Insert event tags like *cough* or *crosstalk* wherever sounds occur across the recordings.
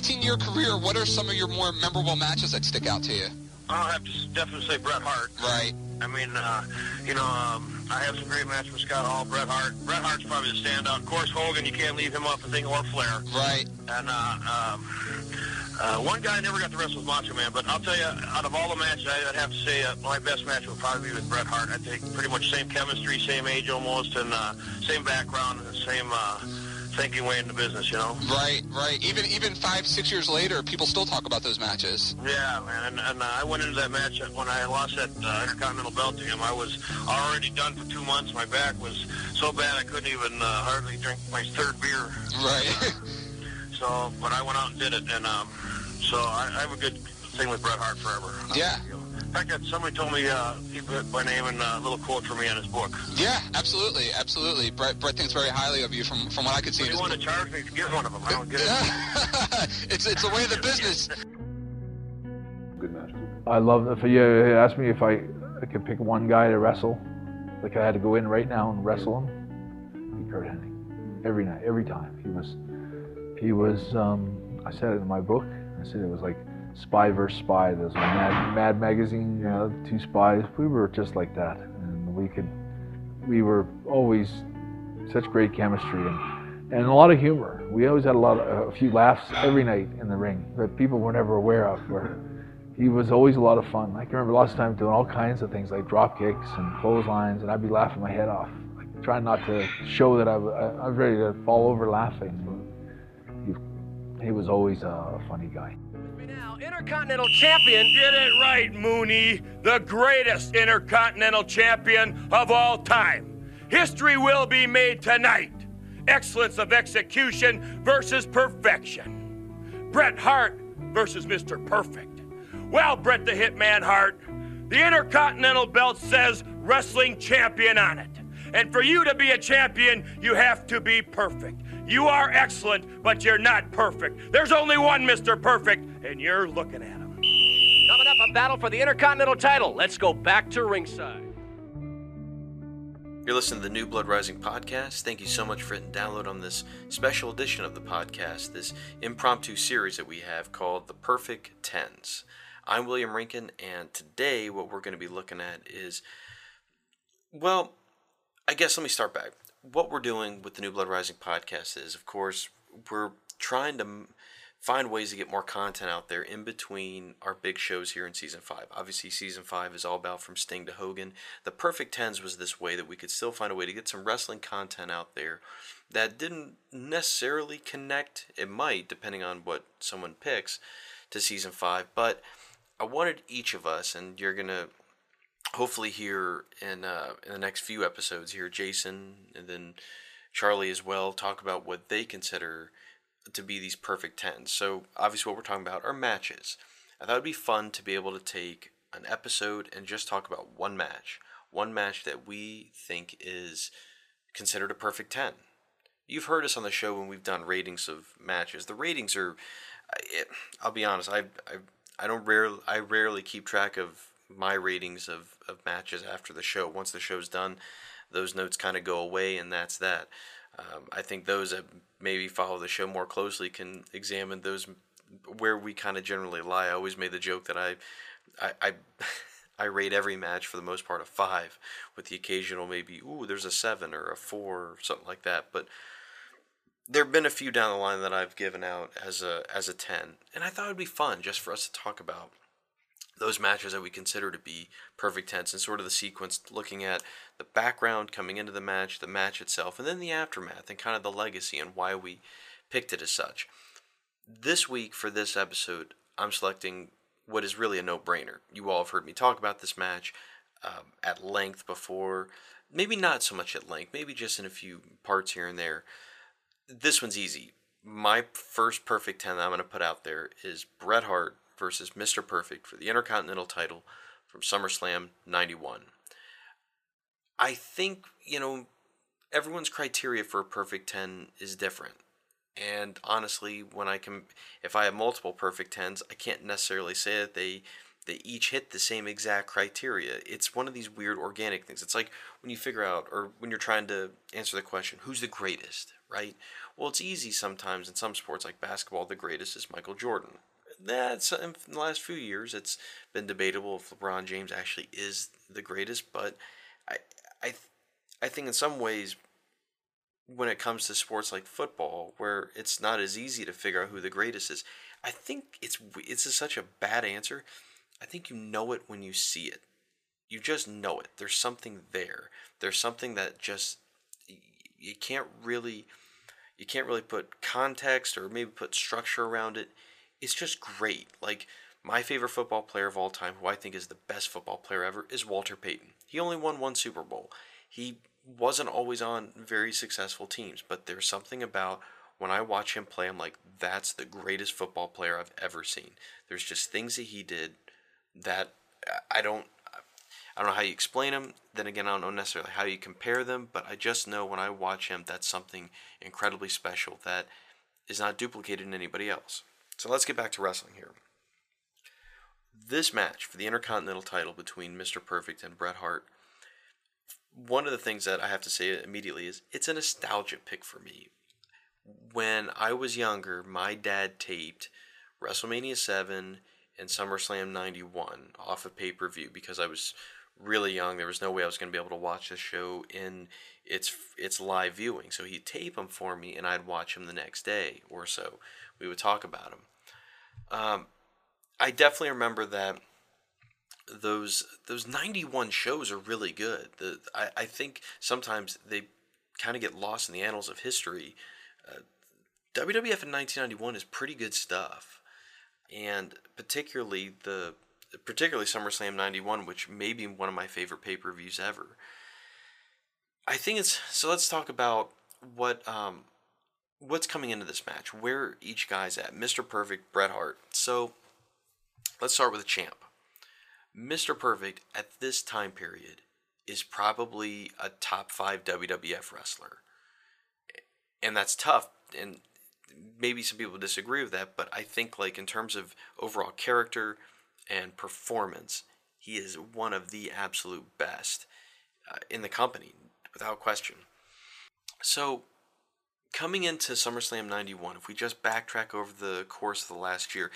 15 year career, what are some of your more memorable matches that stick out to you? I'll have to definitely say Bret Hart. Right. I mean, uh, you know, um, I have some great matches with Scott Hall, Bret Hart. Bret Hart's probably the standout. Of course, Hogan, you can't leave him off the thing, or Flair. Right. And uh, um, uh, one guy I never got to wrestle with Macho Man, but I'll tell you, out of all the matches, I'd have to say uh, my best match would probably be with Bret Hart. I think pretty much same chemistry, same age almost, and uh, same background, and the same uh, thinking way into business, you know? Right, right. Even even five, six years later, people still talk about those matches. Yeah, man. And, and uh, I went into that match when I lost that uh, Intercontinental belt to him. I was already done for two months. My back was so bad I couldn't even uh, hardly drink my third beer. Right. *laughs* so, but I went out and did it, and um, so I, I have a good thing with Bret Hart forever. Yeah. In fact, that somebody told me uh, he put my name and uh, a little quote for me in his book. Yeah, absolutely, absolutely. Bret, Bret thinks very highly of you from, from what I could see. But in he wanted to charge me to get one of them. I don't get it. *laughs* it's it's the way of the business. Good match. I love if you asked me if I, I could pick one guy to wrestle, like I had to go in right now and wrestle him, it'd be Curt Hennig. Every night, every time. He was, he was. Um, I said it in my book. I said it was like spy versus spy. There's Mad, Mad magazine, you know, two spies. We were just like that, and we could, we were always such great chemistry and, and a lot of humor. We always had a lot of a few laughs every night in the ring that people were never aware of. Where he was always a lot of fun. I can remember lots of times doing all kinds of things like drop kicks and clotheslines, and I'd be laughing my head off, like trying not to show that I, I was ready to fall over laughing. He, was always a funny guy. Now, Intercontinental Champion. Get it right, Mooney. The greatest Intercontinental Champion of all time. History will be made tonight. Excellence of execution versus perfection. Bret Hart versus Mr. Perfect. Well, Bret the Hitman Hart, the Intercontinental belt says wrestling champion on it. And for you to be a champion, you have to be perfect. You are excellent, but you're not perfect. There's only one Mr. Perfect, and you're looking at him. Coming up, a battle for the Intercontinental title. Let's go back to ringside. You're listening to the New Blood Rising podcast. Thank you so much for hitting download on this special edition of the podcast, this impromptu series that we have called The Perfect Tens. I'm William Rankin, and today what we're going to be looking at is, well, I guess let me start back. What we're doing with the New Blood Rising podcast is, of course, we're trying to find ways to get more content out there in between our big shows here in season five. Obviously, season five is all about from Sting to Hogan. The Perfect Tens was this way that we could still find a way to get some wrestling content out there that didn't necessarily connect. It might, depending on what someone picks, to season five. But I wanted each of us, and you're gonna hopefully here in uh, in the next few episodes here, Jason and then Charlie as well talk about what they consider to be these perfect tens. So obviously, what we're talking about are matches. I thought it'd be fun to be able to take an episode and just talk about one match, one match that we think is considered a perfect ten. You've heard us on the show when we've done ratings of matches. The ratings are, I'll be honest, I I I don't rarely I rarely keep track of my ratings of, of matches after the show. Once the show's done, those notes kind of go away, and that's that. Um, I think those that maybe follow the show more closely can examine those where we kind of generally lie. I always made the joke that I, I, I, *laughs* I rate every match for the most part a five, with the occasional maybe ooh there's a seven or a four or something like that. But there have been a few down the line that I've given out as a as a ten, and I thought it'd be fun just for us to talk about those matches that we consider to be perfect tens and sort of the sequence looking at the background coming into the match, the match itself, and then the aftermath and kind of the legacy and why we picked it as such. This week for this episode, I'm selecting what is really a no brainer. You all have heard me talk about this match um, at length before. Maybe not so much at length, maybe just in a few parts here and there. This one's easy. My first perfect 10 that I'm going to put out there is Bret Hart versus Mr. Perfect for the Intercontinental title from SummerSlam 91. I think, you know, everyone's criteria for a perfect 10 is different. And honestly, when I can if I have multiple perfect 10s, I can't necessarily say that they they each hit the same exact criteria. It's one of these weird organic things. It's like when you figure out, or when you're trying to answer the question, who's the greatest, right? Well, it's easy sometimes in some sports like basketball, the greatest is Michael Jordan. That's in the last few years, it's been debatable if LeBron James actually is the greatest, but I, I, I think in some ways, when it comes to sports like football, where it's not as easy to figure out who the greatest is, I think it's it's such a bad answer. I think you know it when you see it. You just know it. There's something there. There's something that just you can't really you can't really put context or maybe put structure around it. It's just great. Like my favorite football player of all time, who I think is the best football player ever, is Walter Payton. He only won one Super Bowl. He wasn't always on very successful teams, but there's something about when I watch him play, I'm like, that's the greatest football player I've ever seen. There's just things that he did that I don't I don't know how you explain them. Then again, I don't know necessarily how you compare them, but I just know when I watch him, that's something incredibly special that is not duplicated in anybody else. So let's get back to wrestling here. This match for the Intercontinental title between Mr. Perfect and Bret Hart, one of the things that I have to say immediately is it's a nostalgia pick for me. When I was younger, my dad taped WrestleMania 7 and SummerSlam 91 off of pay per view because I was really young. There was no way I was going to be able to watch the show in its its live viewing. So he'd tape them for me, and I'd watch them the next day or so. We would talk about them. Um, I definitely remember that those those 91 shows are really good. The I, I think sometimes they kind of get lost in the annals of history. Uh, WWF in 1991 is pretty good stuff, and particularly the particularly SummerSlam 91, which may be one of my favorite pay per views ever. I think it's so. Let's talk about what um, what's coming into this match. Where each guy's at. Mr. Perfect, Bret Hart. So let's start with the champ. Mr. Perfect at this time period is probably a top five WWF wrestler, and that's tough. And maybe some people disagree with that, but I think like in terms of overall character and performance, he is one of the absolute best uh, in the company, without question. So, coming into SummerSlam 91, if we just backtrack over the course of the last year,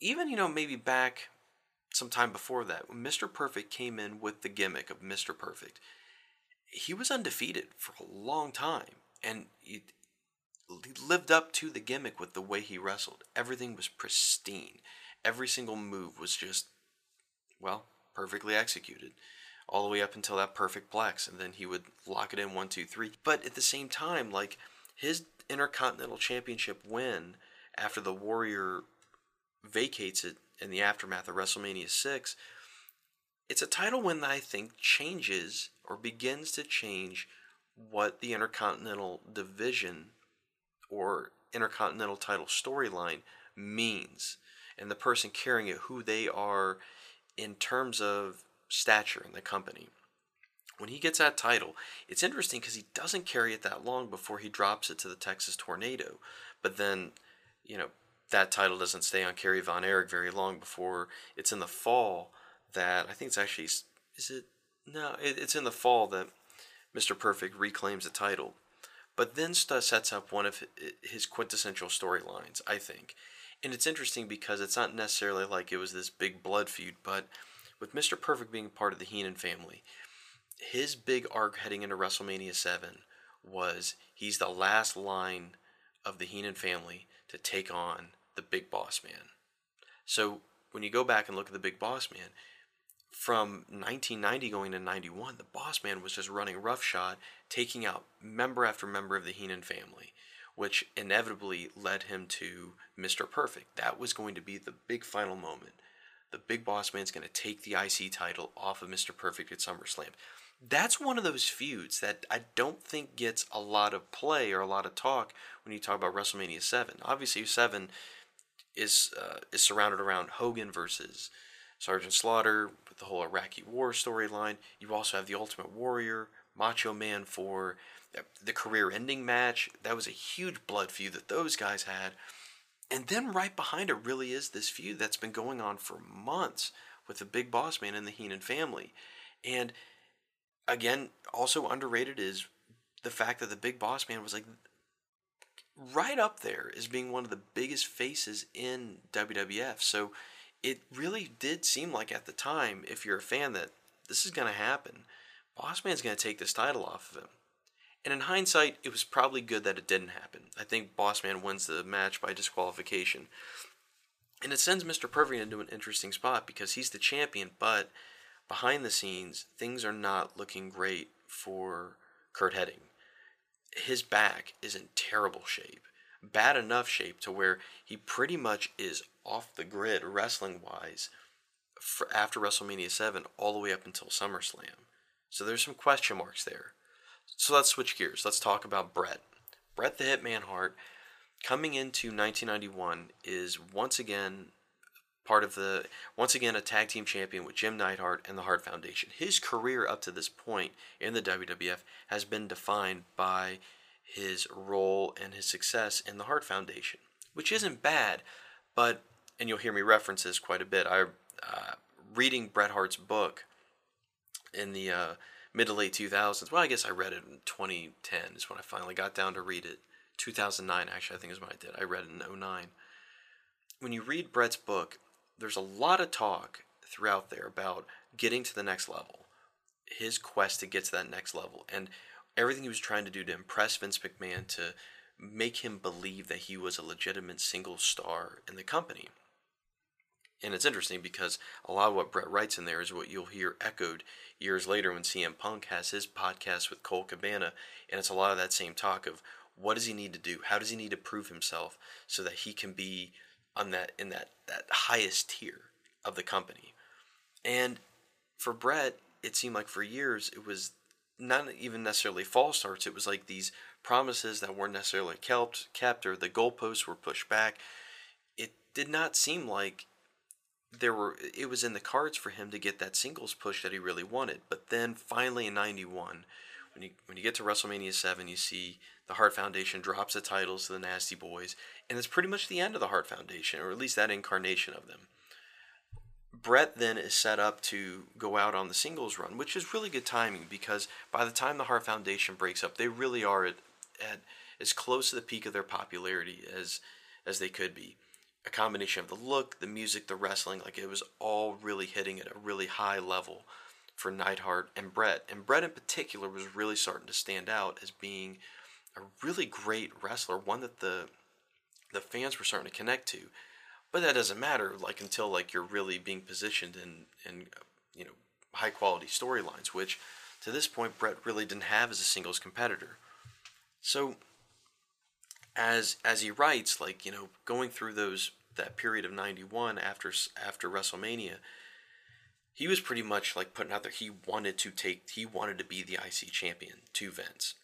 even, you know, maybe back sometime before that, when Mr. Perfect came in with the gimmick of Mr. Perfect, he was undefeated for a long time. And he lived up to the gimmick with the way he wrestled. Everything was pristine every single move was just, well, perfectly executed. All the way up until that perfect plex, and then he would lock it in one, two, three. But at the same time, like his Intercontinental Championship win after the Warrior vacates it in the aftermath of WrestleMania 6, it's a title win that I think changes or begins to change what the Intercontinental Division or Intercontinental title storyline means and the person carrying it who they are in terms of stature in the company. When he gets that title, it's interesting because he doesn't carry it that long before he drops it to the Texas Tornado. But then, you know, that title doesn't stay on Kerry Von Erich very long before it's in the fall that I think it's actually is it no it, it's in the fall that Mr. Perfect reclaims the title. But then sets up one of his quintessential storylines, I think, and it's interesting because it's not necessarily like it was this big blood feud, but with Mr. Perfect being part of the Heenan family, his big arc heading into WrestleMania 7 was he's the last line of the Heenan family to take on the Big Boss Man. So when you go back and look at the Big Boss Man, from 1990 going to 91, the Boss Man was just running roughshod, taking out member after member of the Heenan family which inevitably led him to Mr. Perfect. That was going to be the big final moment. The big boss man's going to take the IC title off of Mr. Perfect at SummerSlam. That's one of those feuds that I don't think gets a lot of play or a lot of talk when you talk about WrestleMania 7. Obviously, 7 is uh, is surrounded around Hogan versus Sergeant Slaughter with the whole Iraqi war storyline. You also have the Ultimate Warrior, Macho Man for the career ending match. That was a huge blood feud that those guys had. And then right behind it really is this feud that's been going on for months with the Big Boss Man and the Heenan family. And again, also underrated is the fact that the Big Boss Man was like right up there as being one of the biggest faces in WWF. So it really did seem like at the time, if you're a fan, that this is going to happen. Boss Man's going to take this title off of him. And in hindsight, it was probably good that it didn't happen. I think Boss Man wins the match by disqualification. And it sends Mr. Perfect into an interesting spot because he's the champion, but behind the scenes, things are not looking great for Curt Hennig. His back is in terrible shape. Bad enough shape to where he pretty much is off the grid wrestling wise after WrestleMania 7 all the way up until SummerSlam. So there's some question marks there. So let's switch gears. Let's talk about Bret. Bret the Hitman Hart coming into 1991 is once again part of the once again a tag team champion with Jim Neidhart and the Hart Foundation. His career up to this point in the WWF has been defined by his role and his success in the Hart Foundation, which isn't bad, but and you'll hear me reference this quite a bit. I uh, reading Bret Hart's book in the uh, mid to late 2000s. Well, I guess I read it in 2010 is when I finally got down to read it. 2009 actually I think is when I did. I read it in 09. When you read Bret's book, there's a lot of talk throughout there about getting to the next level. His quest to get to that next level and everything he was trying to do to impress Vince McMahon to make him believe that he was a legitimate single star in the company. And it's interesting because a lot of what Bret writes in there is what you'll hear echoed years later when CM Punk has his podcast with Colt Cabana. And it's a lot of that same talk of what does he need to do? How does he need to prove himself so that he can be on that in that, that highest tier of the company? And for Bret, it seemed like for years it was not even necessarily false starts. It was like these promises that weren't necessarily kept, kept or the goalposts were pushed back. It did not seem like there were it was in the cards for him to get that singles push that he really wanted. But then finally in '91, when you when you get to WrestleMania Seven, you see the Hart Foundation drops the titles to the Nasty Boys, and it's pretty much the end of the Hart Foundation, or at least that incarnation of them. Bret then is set up to go out on the singles run, which is really good timing because by the time the Hart Foundation breaks up, they really are at, at as close to the peak of their popularity as as they could be a combination of the look, the music, the wrestling, like it was all really hitting at a really high level for Neidhart and Bret. And Bret in particular was really starting to stand out as being a really great wrestler, one that the the fans were starting to connect to. But that doesn't matter like until like you're really being positioned in in you know high quality storylines, which to this point Bret really didn't have as a singles competitor. So as as he writes, like you know, going through those that period of '91 after after WrestleMania, he was pretty much like putting out there he wanted to take he wanted to be the IC champion to Vince.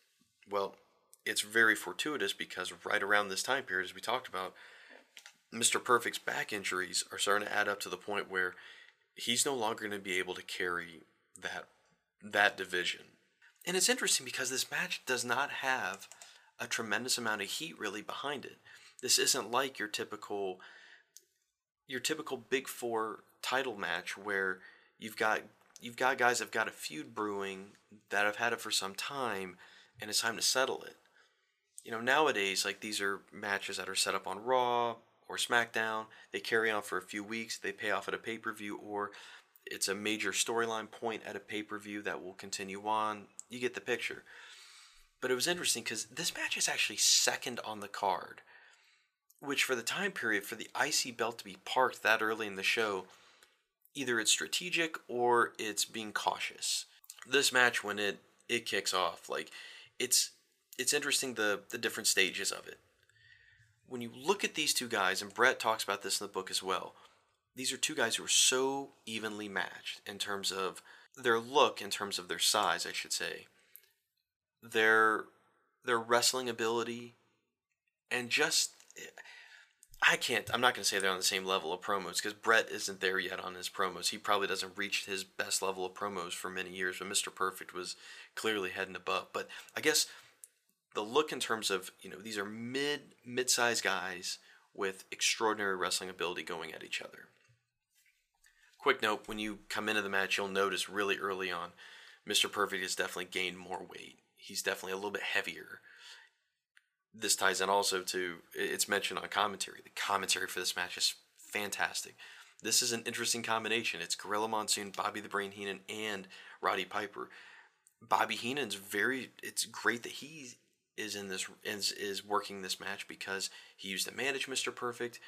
Well, it's very fortuitous because right around this time period, as we talked about, Mr. Perfect's back injuries are starting to add up to the point where he's no longer going to be able to carry that that division. And it's interesting because this match does not have a tremendous amount of heat really behind it. This isn't like your typical your typical big four title match where you've got you've got guys that've got a feud brewing that have had it for some time and it's time to settle it. You know, nowadays like these are matches that are set up on Raw or SmackDown. They carry on for a few weeks, they pay off at a pay-per-view or it's a major storyline point at a pay-per-view that will continue on. You get the picture. But it was interesting because this match is actually second on the card, which for the time period, for the IC belt to be parked that early in the show, either it's strategic or it's being cautious. This match, when it it kicks off, like it's it's interesting the the different stages of it. When you look at these two guys, and Bret talks about this in the book as well, these are two guys who are so evenly matched in terms of their look, in terms of their size, I should say their their wrestling ability and just I can't I'm not going to say they're on the same level of promos because Bret isn't there yet on his promos. He probably doesn't reach his best level of promos for many years, but Mr. Perfect was clearly heading above. But I guess the look in terms of, you know, these are mid mid-sized guys with extraordinary wrestling ability going at each other. Quick note when you come into the match, you'll notice really early on, Mr. Perfect has definitely gained more weight. He's definitely a little bit heavier. This ties in also to, it's mentioned on commentary. The commentary for this match is fantastic. This is an interesting combination. It's Gorilla Monsoon, Bobby the Brain Heenan, and Roddy Piper. Bobby Heenan's very. It's great that he is in this is, is working this match because he used to manage Mr. Perfect.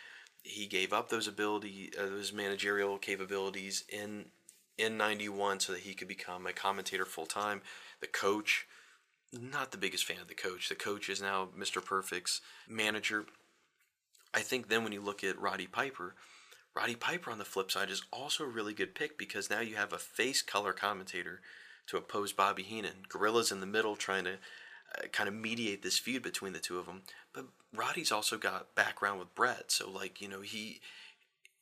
He gave up those ability, uh, those managerial capabilities in in '91 so that he could become a commentator full time. The coach, not the biggest fan of the coach. The coach is now Mr. Perfect's manager. I think then when you look at Roddy Piper, Roddy Piper on the flip side is also a really good pick because now you have a face color commentator to oppose Bobby Heenan. Gorilla's in the middle trying to uh, kind of mediate this feud between the two of them. But Roddy's also got background with Bret, so like you know he,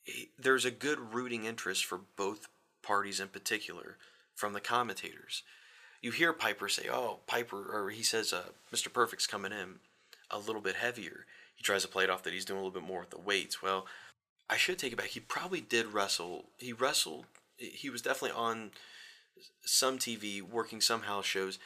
he there's a good rooting interest for both parties in particular from the commentators. You hear Piper say, "Oh, Piper," or he says, uh, "Mr. Perfect's coming in a little bit heavier." He tries to play it off that he's doing a little bit more with the weights. Well, I should take it back. He probably did wrestle. He wrestled. He was definitely on some TV, working some house shows.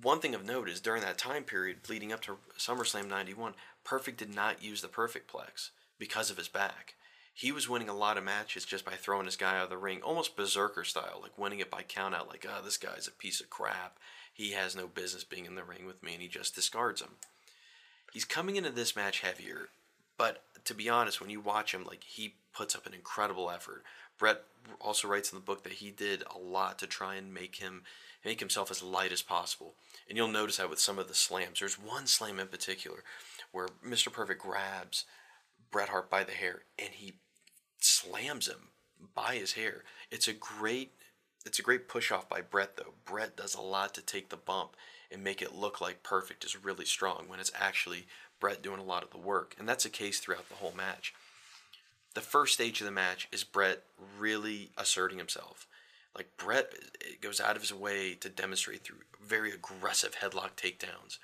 One thing of note is during that time period leading up to SummerSlam 91, Perfect did not use the Perfect Plex because of his back. He was winning a lot of matches just by throwing this guy out of the ring, almost berserker style, like winning it by count out, like, oh, this guy's a piece of crap. He has no business being in the ring with me, and he just discards him. He's coming into this match heavier, but to be honest, when you watch him, like, he puts up an incredible effort. Bret also writes in the book that he did a lot to try and make him make himself as light as possible. And you'll notice that with some of the slams. There's one slam in particular where Mr. Perfect grabs Bret Hart by the hair and he slams him by his hair. It's a great it's a great push off by Bret though. Bret does a lot to take the bump and make it look like Perfect is really strong when it's actually Bret doing a lot of the work. And that's a case throughout the whole match the first stage of the match is Bret really asserting himself. Like Bret goes out of his way to demonstrate through very aggressive headlock takedowns,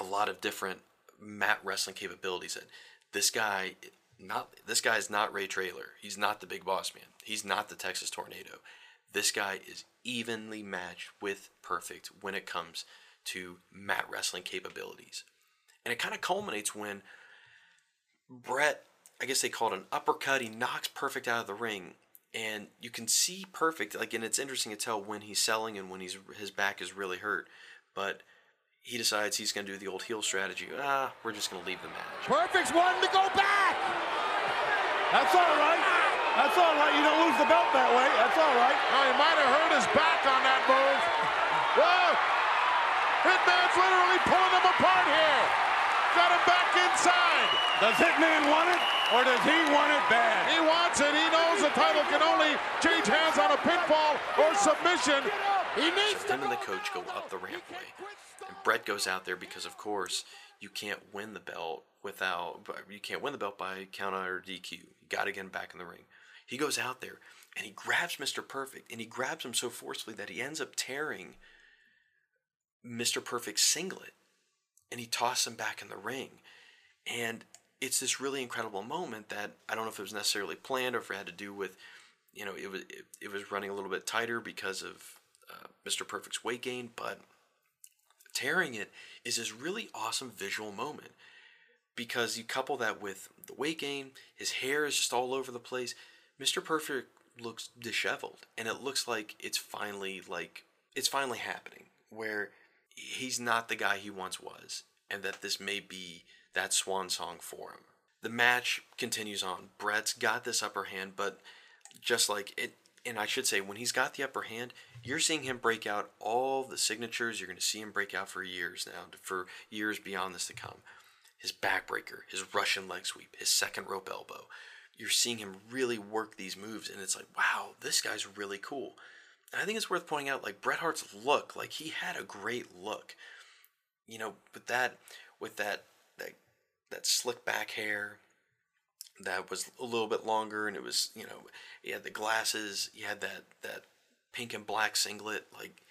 a lot of different mat wrestling capabilities. That this guy, not this guy is not Ray Traylor. He's not the Big Boss Man. He's not the Texas Tornado. This guy is evenly matched with Perfect when it comes to mat wrestling capabilities, and it kind of culminates when Bret I guess they call it an uppercut. He knocks Perfect out of the ring, and you can see Perfect. Like, and it's interesting to tell when he's selling and when he's his back is really hurt. But he decides he's going to do the old heel strategy. Ah, we're just going to leave the match. Perfect's wanting to go back. That's all right. That's all right. You don't lose the belt that way. That's all right. Oh, he might have hurt his back on that move. Whoa! Hitman's literally pulling him apart here. Got him back inside. Does Hitman want it? or does he want it bad? He wants it. He knows the title can only change hands on a pinfall or submission. He needs so him and the coach go up the rampway. And Bret goes out there because, of course, you can't win the belt without, you can't win the belt by count out or DQ. You got to get him back in the ring. He goes out there and he grabs Mr. Perfect and he grabs him so forcefully that he ends up tearing Mr. Perfect's singlet and he tosses him back in the ring. And it's this really incredible moment that I don't know if it was necessarily planned or if it had to do with, you know, it was it, it was running a little bit tighter because of uh, Mr. Perfect's weight gain, but tearing it is this really awesome visual moment because you couple that with the weight gain, his hair is just all over the place. Mr. Perfect looks disheveled, and it looks like it's finally like it's finally happening where he's not the guy he once was, and that this may be that swan song for him. The match continues on. Bret's got this upper hand, but just like it, and I should say, when he's got the upper hand, you're seeing him break out all the signatures. You're going to see him break out for years now, for years beyond this to come. His backbreaker, his Russian leg sweep, his second rope elbow. You're seeing him really work these moves, and it's like, wow, this guy's really cool. And I think it's worth pointing out, like Bret Hart's look, like he had a great look. You know, with that, with that that that slick back hair that was a little bit longer and it was you know he had the glasses he had that that pink and black singlet like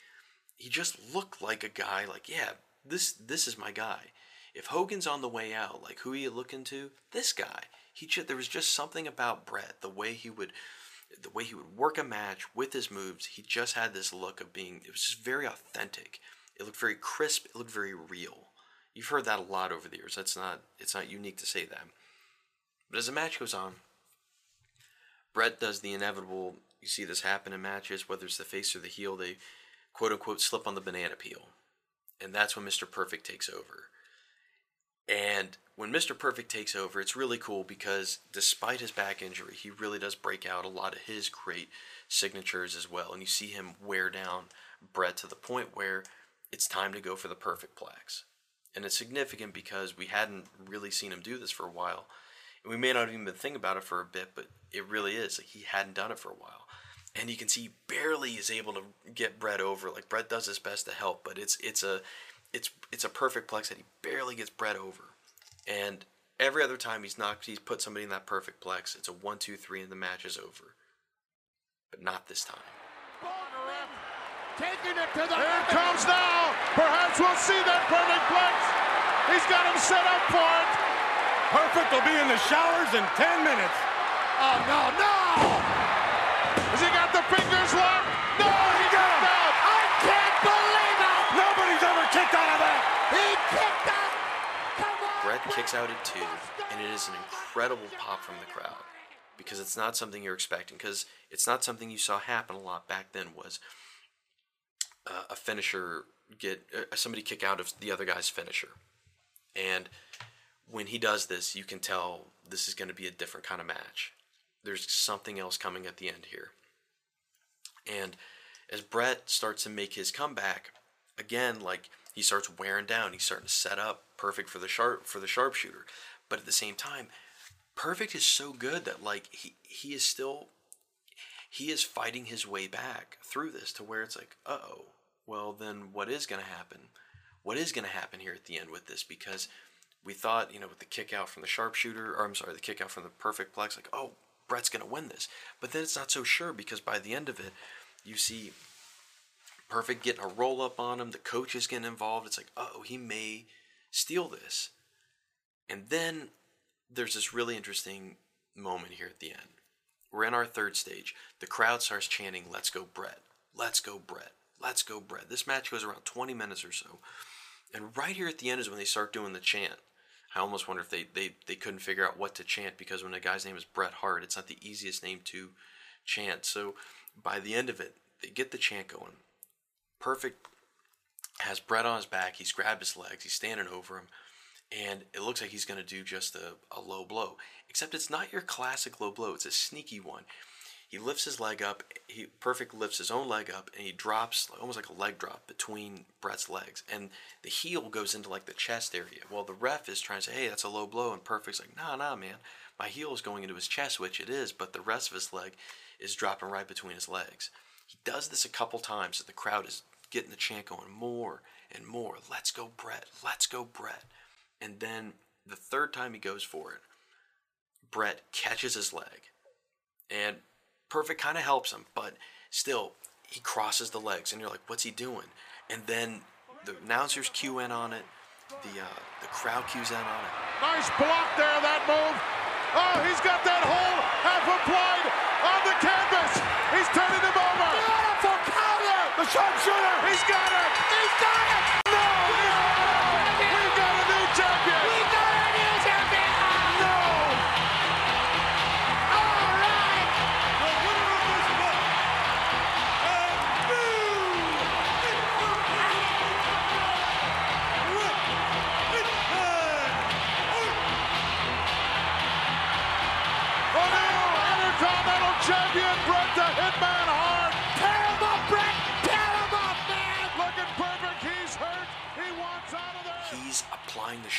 he just looked like a guy like yeah this this is my guy if Hogan's on the way out, like who are you looking to? This guy. He just, there was just something about Bret, the way he would the way he would work a match with his moves, he just had this look of being it was just very authentic. It looked very crisp, it looked very real. You've heard that a lot over the years. That's not it's not unique to say that. But as the match goes on, Bret does the inevitable you see this happen in matches, whether it's the face or the heel, they quote unquote slip on the banana peel. And that's when Mr. Perfect takes over. And when Mr. Perfect takes over, it's really cool because despite his back injury, he really does break out a lot of his great signatures as well. And you see him wear down Bret to the point where it's time to go for the perfect plex. And it's significant because we hadn't really seen him do this for a while. And we may not have even been thinking about it for a bit, but it really is. Like he hadn't done it for a while. And you can see he barely is able to get Bret over. Like Bret does his best to help, but it's it's a it's it's a perfect plex that he barely gets Bret over. And every other time he's knocked, he's put somebody in that perfect plex. It's a one, two, three, and the match is over. But not this time. Taking it to the. Here it comes now. Perhaps we'll see that perfect plex. He's got him set up for it. Perfect will be in the showers in 10 minutes. Oh, no, no! Has he got the fingers locked? No, he got him out. I can't believe it! Nobody's ever kicked out of that. He kicked out. Bret kicks out at two, and it is an incredible pop from the crowd because it's not something you're expecting. Because it's not something you saw happen a lot back then. Was uh, a finisher get uh, somebody kick out of the other guy's finisher, and when he does this, you can tell this is going to be a different kind of match. There's something else coming at the end here, and as Bret starts to make his comeback, again, like he starts wearing down, he's starting to set up perfect for the sharp for the sharpshooter. But at the same time, perfect is so good that like he he is still he is fighting his way back through this to where it's like, oh, well then what is gonna happen? What is gonna happen here at the end with this? Because we thought, you know, with the kick out from the sharpshooter, or I'm sorry, the kick out from the perfect plex, like, oh, Bret's gonna win this. But then it's not so sure because by the end of it, you see Perfect getting a roll up on him. The coach is getting involved. It's like, oh, he may steal this. And then there's this really interesting moment here at the end. We're in our third stage. The crowd starts chanting, Let's go, Bret. Let's go, Bret. Let's go, Bret. This match goes around 20 minutes or so. And right here at the end is when they start doing the chant. I almost wonder if they, they, they couldn't figure out what to chant because when a guy's name is Bret Hart, it's not the easiest name to chant. So by the end of it, they get the chant going. Perfect has Bret on his back. He's grabbed his legs. He's standing over him. And it looks like he's going to do just a, a low blow. Except it's not your classic low blow, it's a sneaky one. He lifts his leg up. He perfect lifts his own leg up, and he drops almost like a leg drop between Bret's legs, and the heel goes into like the chest area. Well, the ref is trying to say, "Hey, that's a low blow," and Perfect's like, "Nah, nah, man, my heel is going into his chest, which it is, but the rest of his leg is dropping right between his legs." He does this a couple times, and the crowd is getting the chant going more and more. Let's go, Bret! Let's go, Bret! And then the third time he goes for it, Bret catches his leg. And Perfect kind of helps him, but still, he crosses the legs. And you're like, what's he doing? And then the announcers cue in on it. The, uh, the crowd cues in on it. Nice block there, that move. Oh, he's got that hole half applied on the canvas. He's turning him over. Beautiful counter. The sharpshooter. He's got it. He's got it. No. We've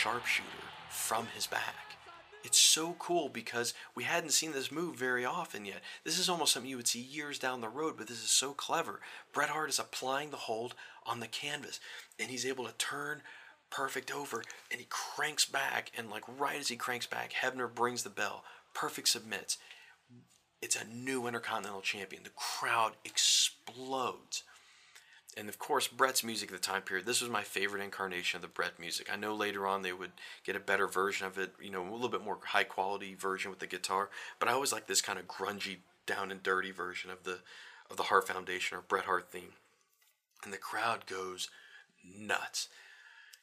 sharpshooter from his back. It's so cool because we hadn't seen this move very often yet. This is almost something you would see years down the road, but this is so clever. Bret Hart is applying the hold on the canvas, and he's able to turn perfect over, and he cranks back, and like right as he cranks back, Hebner brings the bell. Perfect submits. It's a new Intercontinental Champion. The crowd explodes. And of course Bret's music at the time period. This was my favorite incarnation of the Bret music. I know later on they would get a better version of it, you know, a little bit more high quality version with the guitar. But I always like this kind of grungy, down and dirty version of the of the Hart Foundation or Bret Hart theme. And the crowd goes nuts.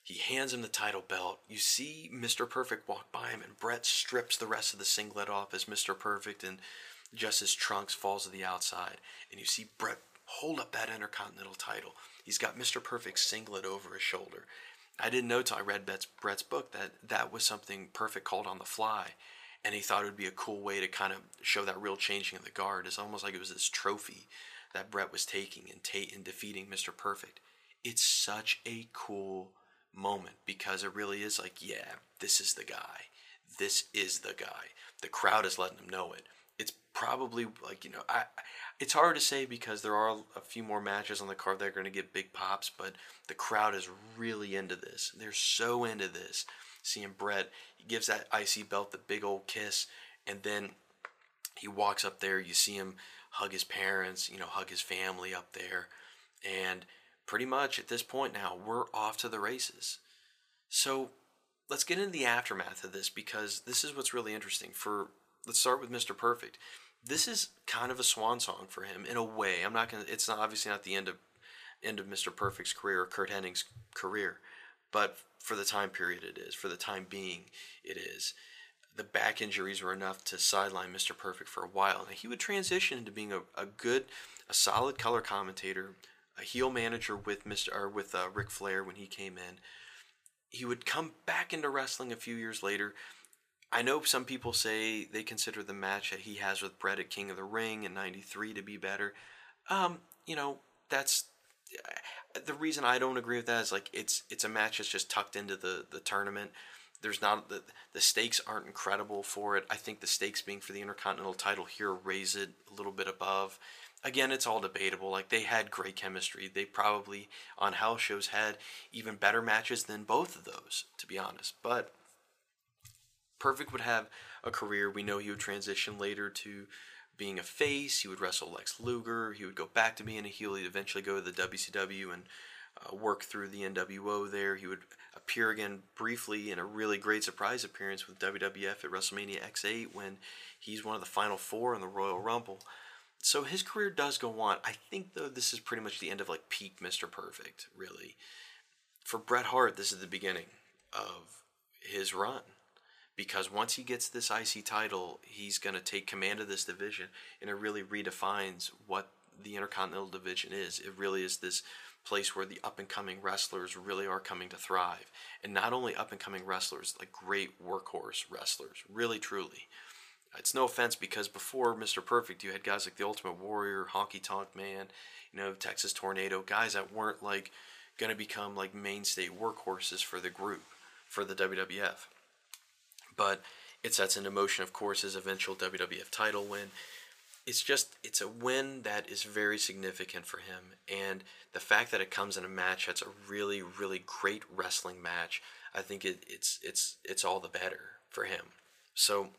He hands him the title belt. You see Mr. Perfect walk by him, and Bret strips the rest of the singlet off as Mr. Perfect, and just his trunks falls to the outside. And you see Bret hold up that Intercontinental title. He's got Mr. Perfect singlet over his shoulder. I didn't know till I read Brett's, Bret's book that that was something Perfect called on the fly. And he thought it would be a cool way to kind of show that real changing of the guard. It's almost like it was this trophy that Bret was taking and, ta- and defeating Mr. Perfect. It's such a cool moment because it really is like, yeah, this is the guy. This is the guy. The crowd is letting him know it. Probably like you know, I. It's hard to say because there are a few more matches on the card that are going to get big pops, but the crowd is really into this. They're so into this. Seeing Bret, he gives that IC belt the big old kiss, and then he walks up there. You see him hug his parents, you know, hug his family up there, and pretty much at this point now, we're off to the races. So let's get into the aftermath of this because this is what's really interesting. For let's start with Mr. Perfect. This is kind of a swan song for him in a way. I'm not gonna. It's not obviously not the end of end of Mr. Perfect's career or Curt Hennig's career, but for the time period it is. For the time being, it is. The back injuries were enough to sideline Mr. Perfect for a while, and he would transition into being a, a good, a solid color commentator, a heel manager with Mr. or with uh, Ric Flair when he came in. He would come back into wrestling a few years later. I know some people say they consider the match that he has with Bret at King of the Ring in '93 to be better. Um, you know, that's the reason I don't agree with that is like it's it's a match that's just tucked into the the tournament. There's not the the stakes aren't incredible for it. I think the stakes being for the Intercontinental title here raise it a little bit above again, it's all debatable. Like they had great chemistry. They probably on house shows had even better matches than both of those, to be honest. But Perfect would have a career. We know he would transition later to being a face. He would wrestle Lex Luger. He would go back to being a heel. He'd eventually go to the WCW and uh, work through the NWO there. He would appear again briefly in a really great surprise appearance with WWF at WrestleMania X8 when he's one of the final four in the Royal Rumble so his career does go on. I think though this is pretty much the end of like peak Mr. Perfect, really. For Bret Hart, this is the beginning of his run. Because once he gets this IC title, he's going to take command of this division, and it really redefines what the Intercontinental Division is. It really is this place where the up and coming wrestlers really are coming to thrive. And not only up and coming wrestlers, like great workhorse wrestlers, really truly. It's no offense because before Mr. Perfect, you had guys like the Ultimate Warrior, Honky Tonk Man, you know, Texas Tornado, guys that weren't like going to become like mainstay workhorses for the group, for the WWF. But it sets into motion, of course, his eventual WWF title win. It's just, it's a win that is very significant for him. And the fact that it comes in a match that's a really, really great wrestling match, I think it, it's, it's, it's all the better for him. So,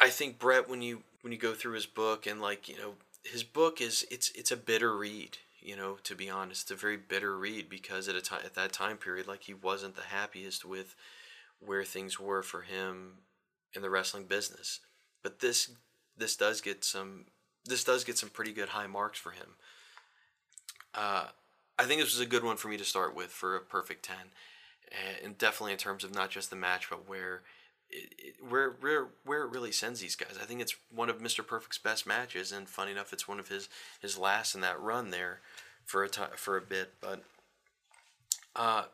I think Bret, when you when you go through his book and like you know his book is it's it's a bitter read. You know, to be honest, it's a very bitter read because at a time at that time period, like he wasn't the happiest with where things were for him in the wrestling business. But this this does get some this does get some pretty good high marks for him. Uh, I think this was a good one for me to start with for a perfect ten, and definitely in terms of not just the match, but where it, it, where where where it really sends these guys. I think it's one of Mr. Perfect's best matches, and funny enough, it's one of his his last in that run there for a time for a bit. But uh,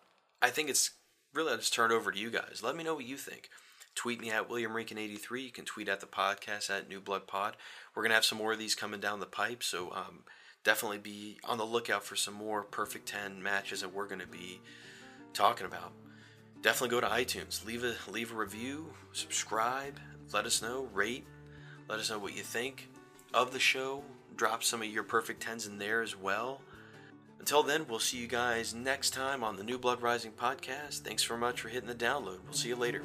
I think it's really I'll just turn it over to you guys. Let me know what you think. Tweet me at William Rankin83. You can tweet at the podcast at New Blood Pod. We're gonna have some more of these coming down the pipe, so um, definitely be on the lookout for some more Perfect Ten matches that we're gonna be talking about definitely go to iTunes, leave a leave a review, subscribe, let us know, rate, let us know what you think of the show. Drop some of your perfect tens in there as well. Until then, we'll see you guys next time on the New Blood Rising podcast. Thanks so much for hitting the download. We'll see you later.